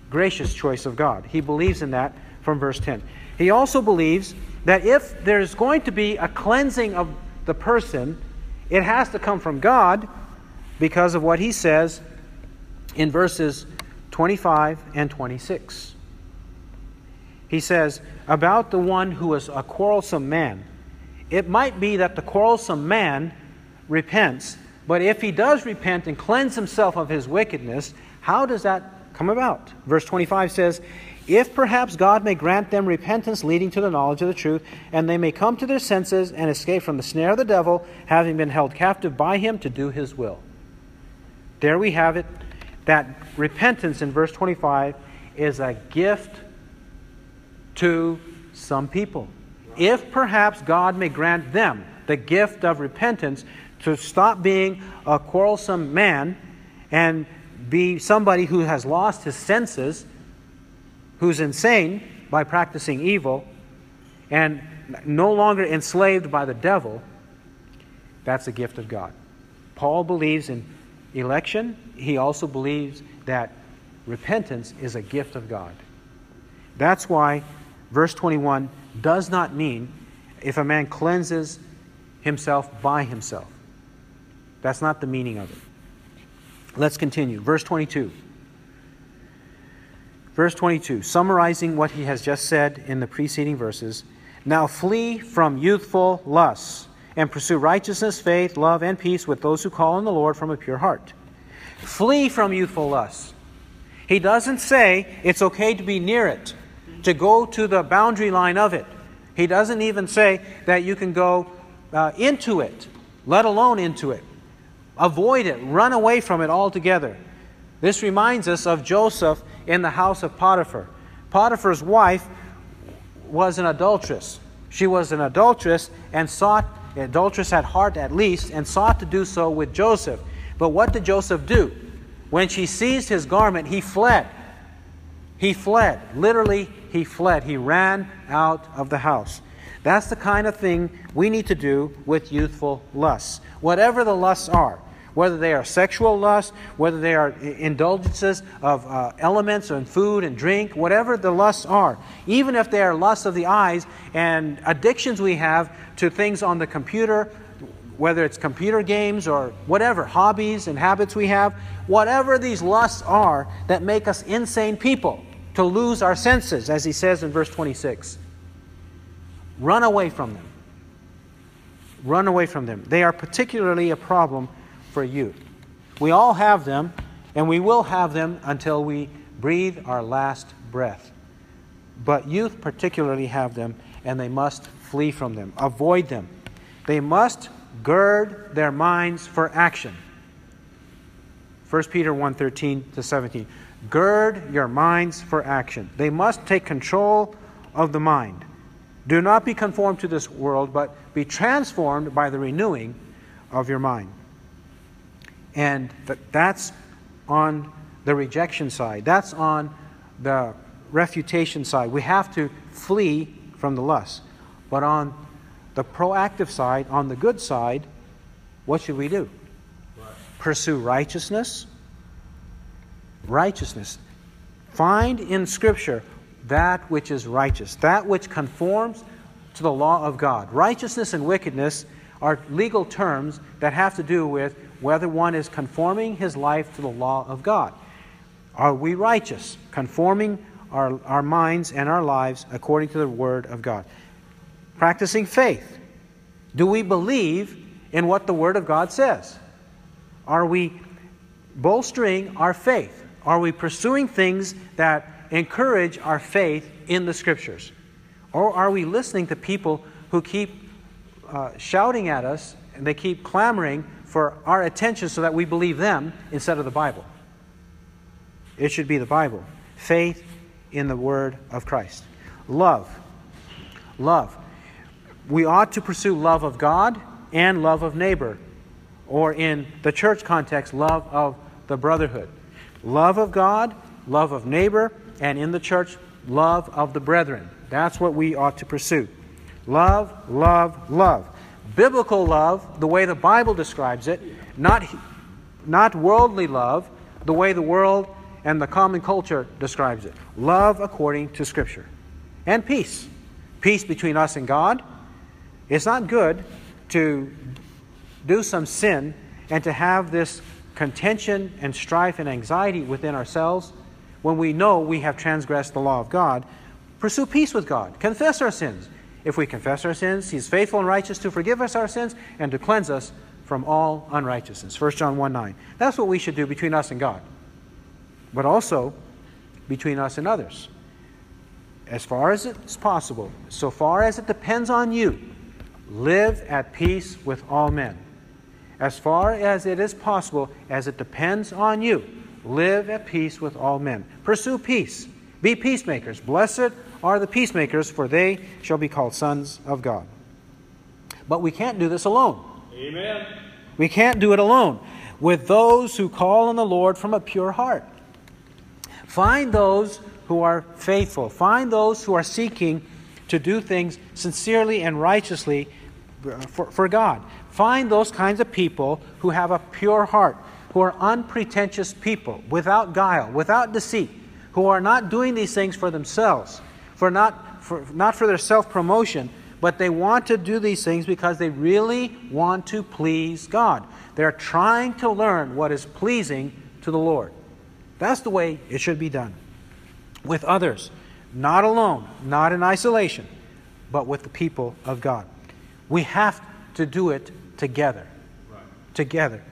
gracious choice of God. He believes in that from verse 10. He also believes that if there's going to be a cleansing of the person, it has to come from God because of what he says in verses 25 and 26. He says, About the one who is a quarrelsome man, it might be that the quarrelsome man repents, but if he does repent and cleanse himself of his wickedness, how does that come about? Verse 25 says, If perhaps God may grant them repentance leading to the knowledge of the truth, and they may come to their senses and escape from the snare of the devil, having been held captive by him to do his will. There we have it. That repentance in verse 25 is a gift to some people. If perhaps God may grant them the gift of repentance, to stop being a quarrelsome man and be somebody who has lost his senses, who's insane by practicing evil, and no longer enslaved by the devil, that's a gift of God. Paul believes in election. He also believes that repentance is a gift of God. That's why verse 21 does not mean if a man cleanses himself by himself. That's not the meaning of it. Let's continue. Verse 22. Verse 22, summarizing what he has just said in the preceding verses. Now flee from youthful lusts and pursue righteousness, faith, love, and peace with those who call on the Lord from a pure heart. Flee from youthful lusts. He doesn't say it's okay to be near it, to go to the boundary line of it. He doesn't even say that you can go uh, into it, let alone into it. Avoid it, run away from it altogether. This reminds us of Joseph in the house of Potiphar. Potiphar's wife was an adulteress. She was an adulteress and sought, adulteress at heart at least, and sought to do so with Joseph. But what did Joseph do? When she seized his garment, he fled. He fled. Literally, he fled. He ran out of the house. That's the kind of thing we need to do with youthful lusts. Whatever the lusts are, whether they are sexual lusts, whether they are indulgences of uh, elements and food and drink, whatever the lusts are, even if they are lusts of the eyes and addictions we have to things on the computer, whether it's computer games or whatever, hobbies and habits we have, whatever these lusts are that make us insane people, to lose our senses, as he says in verse 26. Run away from them. Run away from them. They are particularly a problem for youth. We all have them, and we will have them until we breathe our last breath. But youth particularly have them, and they must flee from them, avoid them. They must gird their minds for action. 1 Peter 1:13 to 17. Gird your minds for action. They must take control of the mind. Do not be conformed to this world, but be transformed by the renewing of your mind. And that's on the rejection side. That's on the refutation side. We have to flee from the lust. But on the proactive side, on the good side, what should we do? Right. Pursue righteousness. Righteousness. Find in Scripture that which is righteous, that which conforms to the law of God. Righteousness and wickedness are legal terms that have to do with whether one is conforming his life to the law of God. Are we righteous, conforming our, our minds and our lives according to the Word of God? Practicing faith. Do we believe in what the Word of God says? Are we bolstering our faith? Are we pursuing things that encourage our faith in the Scriptures? Or are we listening to people who keep uh, shouting at us and they keep clamoring for our attention so that we believe them instead of the Bible? It should be the Bible. Faith in the Word of Christ. Love. Love. We ought to pursue love of God and love of neighbor, or in the church context, love of the brotherhood. Love of God, love of neighbor, and in the church, love of the brethren. That's what we ought to pursue. Love, love, love. Biblical love, the way the Bible describes it, not, not worldly love, the way the world and the common culture describes it. Love according to Scripture. And peace. Peace between us and God. It's not good to do some sin and to have this contention and strife and anxiety within ourselves when we know we have transgressed the law of God, pursue peace with God. Confess our sins. If we confess our sins, He is faithful and righteous to forgive us our sins and to cleanse us from all unrighteousness. 1 John 1 9. That's what we should do between us and God, but also between us and others. As far as it's possible, so far as it depends on you, live at peace with all men. As far as it is possible, as it depends on you, Live at peace with all men. Pursue peace. Be peacemakers. Blessed are the peacemakers, for they shall be called sons of God. But we can't do this alone. Amen. We can't do it alone. With those who call on the Lord from a pure heart. Find those who are faithful. Find those who are seeking to do things sincerely and righteously uh, for, for God. Find those kinds of people who have a pure heart, who are unpretentious people, without guile, without deceit, who are not doing these things for themselves, for not for, not for their self promotion, but they want to do these things because they really want to please God. They're trying to learn what is pleasing to the Lord. That's the way it should be done. With others, not alone, not in isolation, but with the people of God. We have to do it together. Right. Together.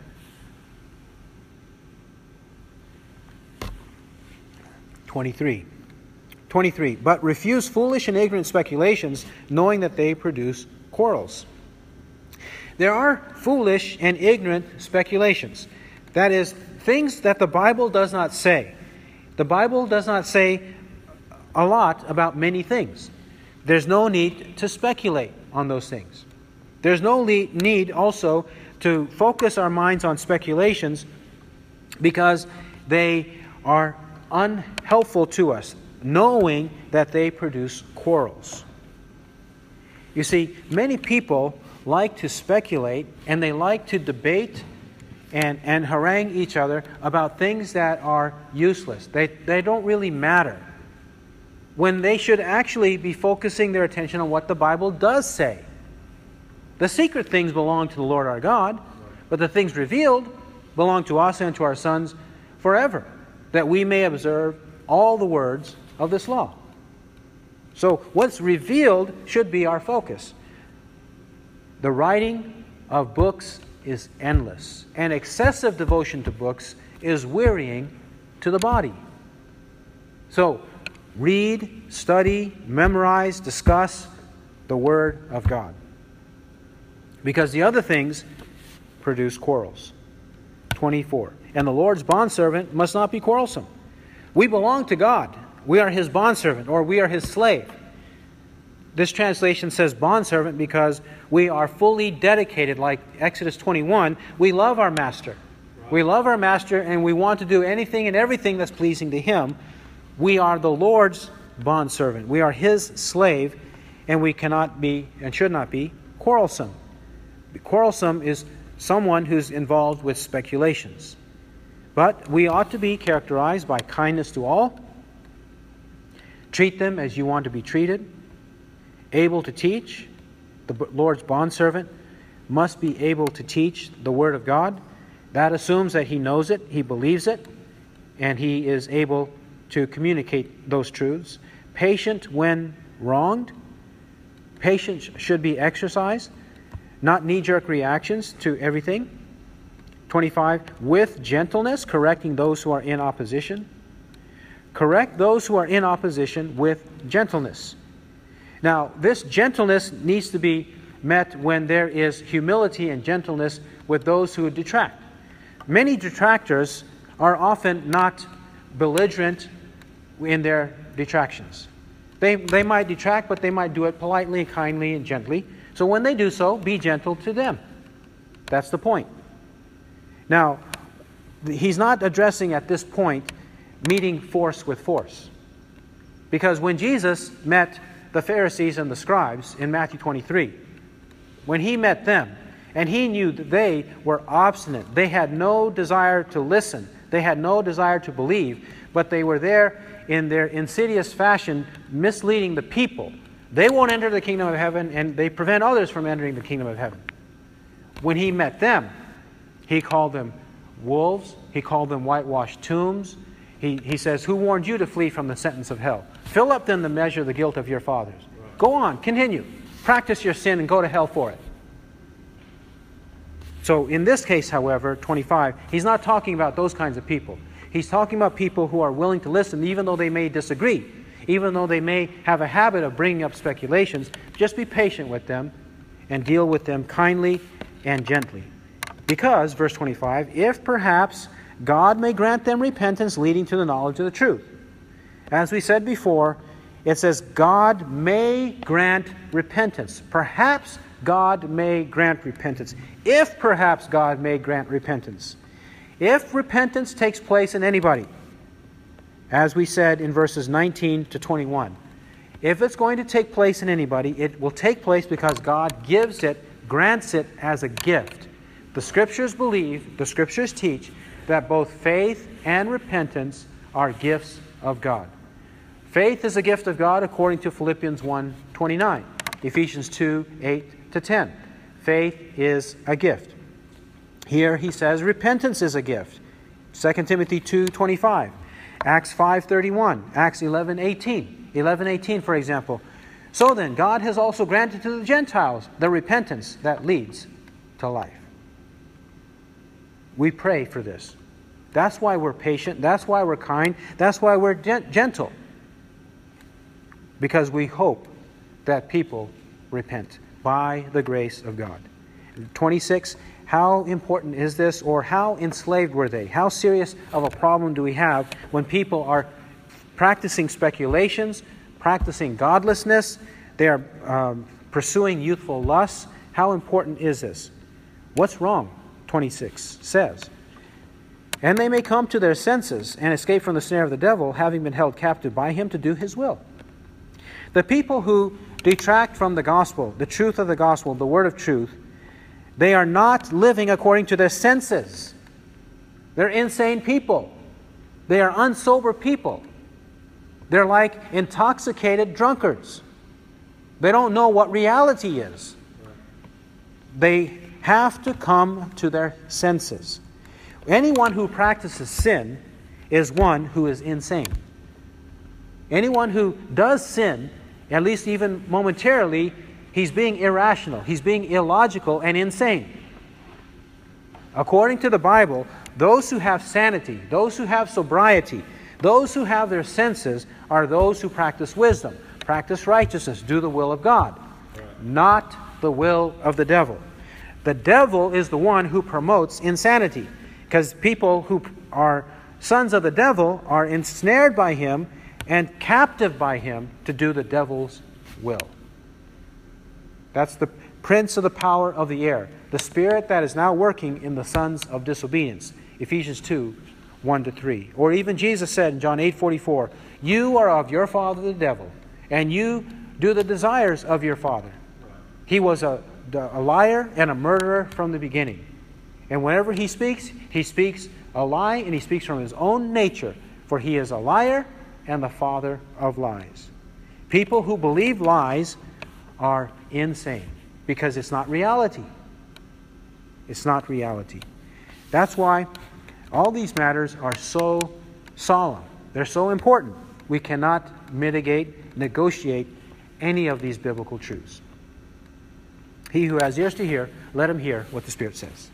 23. 23. But refuse foolish and ignorant speculations, knowing that they produce quarrels. There are foolish and ignorant speculations. That is, things that the Bible does not say. The Bible does not say a lot about many things. There's no need to speculate on those things. There's no need also to focus our minds on speculations because they are unhelpful to us, knowing that they produce quarrels. You see, many people like to speculate and they like to debate and, and harangue each other about things that are useless. They, they don't really matter. When they should actually be focusing their attention on what the Bible does say. The secret things belong to the Lord our God, but the things revealed belong to us and to our sons forever that we may observe all the words of this law. So, what's revealed should be our focus. The writing of books is endless, and excessive devotion to books is wearying to the body. So, read, study, memorize, discuss the Word of God. Because the other things produce quarrels. 24. And the Lord's bondservant must not be quarrelsome. We belong to God. We are his bondservant, or we are his slave. This translation says bondservant because we are fully dedicated, like Exodus 21. We love our master. We love our master and we want to do anything and everything that's pleasing to him. We are the Lord's bondservant. We are his slave, and we cannot be and should not be quarrelsome. Quarrelsome is someone who's involved with speculations. But we ought to be characterized by kindness to all, treat them as you want to be treated, able to teach. The Lord's bondservant must be able to teach the Word of God. That assumes that he knows it, he believes it, and he is able to communicate those truths. Patient when wronged. Patience should be exercised not knee jerk reactions to everything. 25, with gentleness, correcting those who are in opposition. Correct those who are in opposition with gentleness. Now, this gentleness needs to be met when there is humility and gentleness with those who detract. Many detractors are often not belligerent in their detractions. They, they might detract, but they might do it politely, kindly, and gently. So when they do so, be gentle to them. That's the point. Now, he's not addressing at this point meeting force with force. Because when Jesus met the Pharisees and the scribes in Matthew 23, when he met them, and he knew that they were obstinate, they had no desire to listen, they had no desire to believe, but they were there in their insidious fashion misleading the people they won't enter the kingdom of heaven, and they prevent others from entering the kingdom of heaven. When he met them, he called them wolves, he called them whitewashed tombs. He, he says, Who warned you to flee from the sentence of hell? Fill up then the measure of the guilt of your fathers. Go on, continue. Practice your sin and go to hell for it. So, in this case, however, 25, he's not talking about those kinds of people. He's talking about people who are willing to listen even though they may disagree even though they may have a habit of bringing up speculations, just be patient with them and deal with them kindly and gently. Because, verse 25, if perhaps God may grant them repentance leading to the knowledge of the truth. As we said before, it says God may grant repentance. Perhaps God may grant repentance. If perhaps God may grant repentance. If repentance takes place in anybody, as we said in verses 19 to 21. If it's going to take place in anybody, it will take place because God gives it, grants it as a gift. The scriptures believe, the scriptures teach, that both faith and repentance are gifts of God. Faith is a gift of God according to Philippians 1 29, Ephesians 2 8 to 10. Faith is a gift. Here he says repentance is a gift. 2 Timothy 2 25. Acts 5.31, Acts 11.18. 11.18, for example. So then, God has also granted to the Gentiles the repentance that leads to life. We pray for this. That's why we're patient. That's why we're kind. That's why we're gentle. Because we hope that people repent by the grace of God. 26, how important is this, or how enslaved were they? How serious of a problem do we have when people are practicing speculations, practicing godlessness, they are um, pursuing youthful lusts? How important is this? What's wrong? 26 says. And they may come to their senses and escape from the snare of the devil, having been held captive by him to do his will. The people who detract from the gospel, the truth of the gospel, the word of truth, they are not living according to their senses. They're insane people. They are unsober people. They're like intoxicated drunkards. They don't know what reality is. They have to come to their senses. Anyone who practices sin is one who is insane. Anyone who does sin, at least even momentarily, He's being irrational, he's being illogical and insane. According to the Bible, those who have sanity, those who have sobriety, those who have their senses are those who practice wisdom, practice righteousness, do the will of God, not the will of the devil. The devil is the one who promotes insanity because people who are sons of the devil are ensnared by him and captive by him to do the devil's will. That's the prince of the power of the air, the spirit that is now working in the sons of disobedience. Ephesians 2 1 to 3. Or even Jesus said in John 8 44, You are of your father the devil, and you do the desires of your father. He was a, a liar and a murderer from the beginning. And whenever he speaks, he speaks a lie and he speaks from his own nature, for he is a liar and the father of lies. People who believe lies are insane because it's not reality. It's not reality. That's why all these matters are so solemn. They're so important. We cannot mitigate, negotiate any of these biblical truths. He who has ears to hear, let him hear what the Spirit says.